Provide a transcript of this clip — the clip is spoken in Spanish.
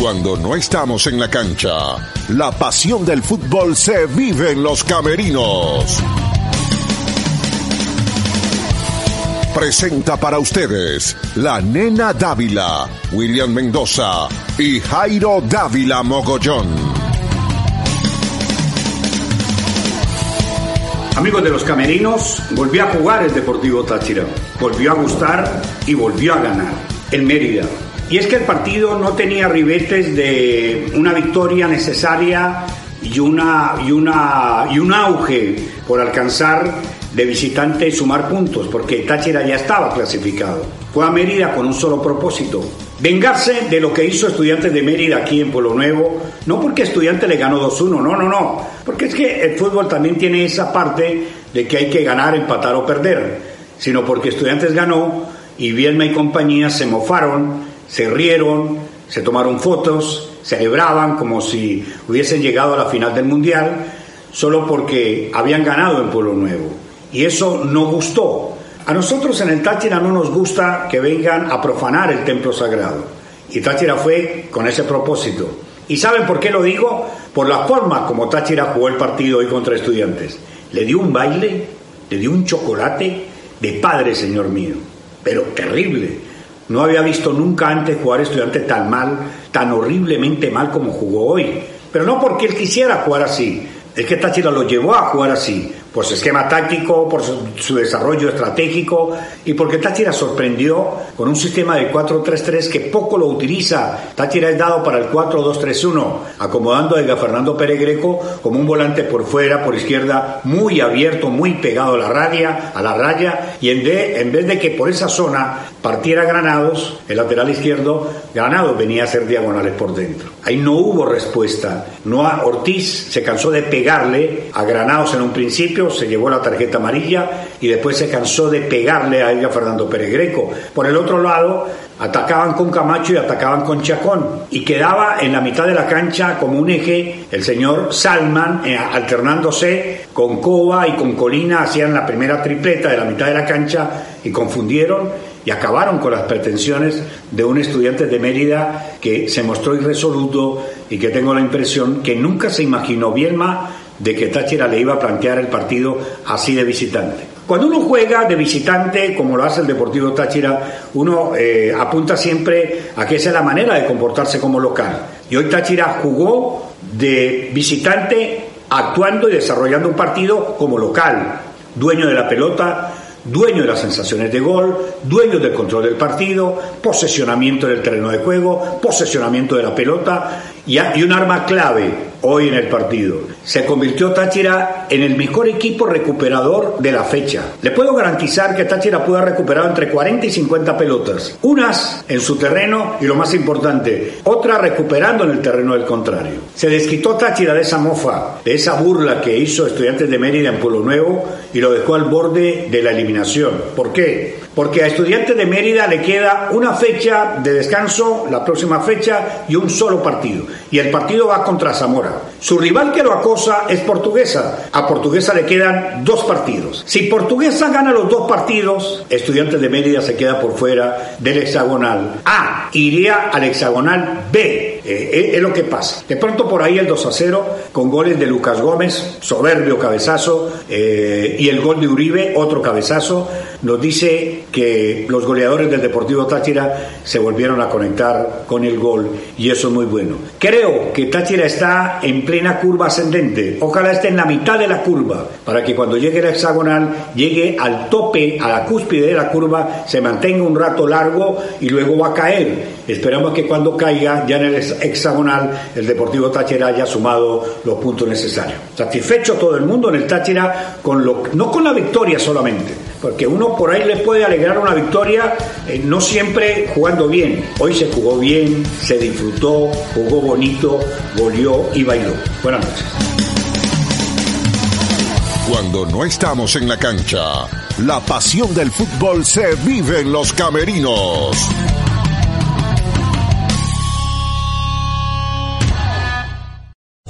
Cuando no estamos en la cancha, la pasión del fútbol se vive en los camerinos. Presenta para ustedes la nena Dávila, William Mendoza y Jairo Dávila Mogollón. Amigos de los camerinos, volvió a jugar el Deportivo Táchira, volvió a gustar y volvió a ganar el Mérida. Y es que el partido no tenía ribetes de una victoria necesaria y, una, y, una, y un auge por alcanzar de visitante y sumar puntos, porque Táchira ya estaba clasificado. Fue a Mérida con un solo propósito, vengarse de lo que hizo Estudiantes de Mérida aquí en Pueblo Nuevo, no porque Estudiantes le ganó 2-1, no, no, no, porque es que el fútbol también tiene esa parte de que hay que ganar, empatar o perder, sino porque Estudiantes ganó y Bielma y compañía se mofaron, se rieron, se tomaron fotos, celebraban como si hubiesen llegado a la final del Mundial, solo porque habían ganado en Pueblo Nuevo. Y eso no gustó. A nosotros en el Táchira no nos gusta que vengan a profanar el templo sagrado. Y Táchira fue con ese propósito. ¿Y saben por qué lo digo? Por la forma como Táchira jugó el partido hoy contra estudiantes. Le dio un baile, le dio un chocolate de padre, señor mío. Pero terrible. No había visto nunca antes jugar estudiante tan mal, tan horriblemente mal como jugó hoy. Pero no porque él quisiera jugar así. Es que Táchira lo llevó a jugar así por su esquema táctico, por su, su, desarrollo estratégico y porque Táchira sorprendió con un sistema de 4-3-3 que poco lo utiliza. Táchira es dado para el 4-2-3-1, acomodando a Fernando Pérez Greco como un volante por fuera, por izquierda, muy abierto, muy pegado a la raya, a la raya y en, de, en vez de que por esa zona partiera Granados, el lateral izquierdo, Granados venía a hacer diagonales por dentro. Ahí no hubo respuesta. No Ortiz se cansó de pegarle a Granados en un principio, se llevó la tarjeta amarilla y después se cansó de pegarle a Edgar Fernando Pérez Greco. Por el otro lado, atacaban con Camacho y atacaban con Chacón. Y quedaba en la mitad de la cancha como un eje el señor Salman, eh, alternándose con Cova y con Colina, hacían la primera tripleta de la mitad de la cancha y confundieron y acabaron con las pretensiones de un estudiante de Mérida que se mostró irresoluto y que tengo la impresión que nunca se imaginó Bielma de que Táchira le iba a plantear el partido así de visitante. Cuando uno juega de visitante, como lo hace el Deportivo Táchira, uno eh, apunta siempre a que esa es la manera de comportarse como local. Y hoy Táchira jugó de visitante actuando y desarrollando un partido como local, dueño de la pelota, dueño de las sensaciones de gol, dueño del control del partido, posesionamiento del terreno de juego, posesionamiento de la pelota y, y un arma clave hoy en el partido. Se convirtió Táchira en el mejor equipo recuperador de la fecha. Le puedo garantizar que Táchira pudo haber recuperado entre 40 y 50 pelotas. Unas en su terreno y lo más importante, otra recuperando en el terreno del contrario. Se desquitó Táchira de esa mofa, de esa burla que hizo Estudiantes de Mérida en Pueblo Nuevo y lo dejó al borde de la eliminación. ¿Por qué? Porque a Estudiantes de Mérida le queda una fecha de descanso, la próxima fecha, y un solo partido. Y el partido va contra Zamora. Su rival que lo acosa es Portuguesa. A Portuguesa le quedan dos partidos. Si Portuguesa gana los dos partidos, Estudiantes de Mérida se queda por fuera del hexagonal A. Iría al hexagonal B. Eh, es lo que pasa. De pronto por ahí el 2 a 0 con goles de Lucas Gómez, soberbio cabezazo, eh, y el gol de Uribe, otro cabezazo, nos dice que los goleadores del Deportivo Táchira se volvieron a conectar con el gol y eso es muy bueno. Creo que Táchira está en plena curva ascendente. Ojalá esté en la mitad de la curva para que cuando llegue el hexagonal llegue al tope, a la cúspide de la curva, se mantenga un rato largo y luego va a caer. Esperamos que cuando caiga ya en el hexagonal el Deportivo Táchira haya sumado los puntos necesarios. Satisfecho todo el mundo en el Táchira con lo, no con la victoria solamente, porque uno por ahí le puede alegrar una victoria, eh, no siempre jugando bien. Hoy se jugó bien, se disfrutó, jugó bonito, goleó y bailó. Buenas noches. Cuando no estamos en la cancha, la pasión del fútbol se vive en los camerinos.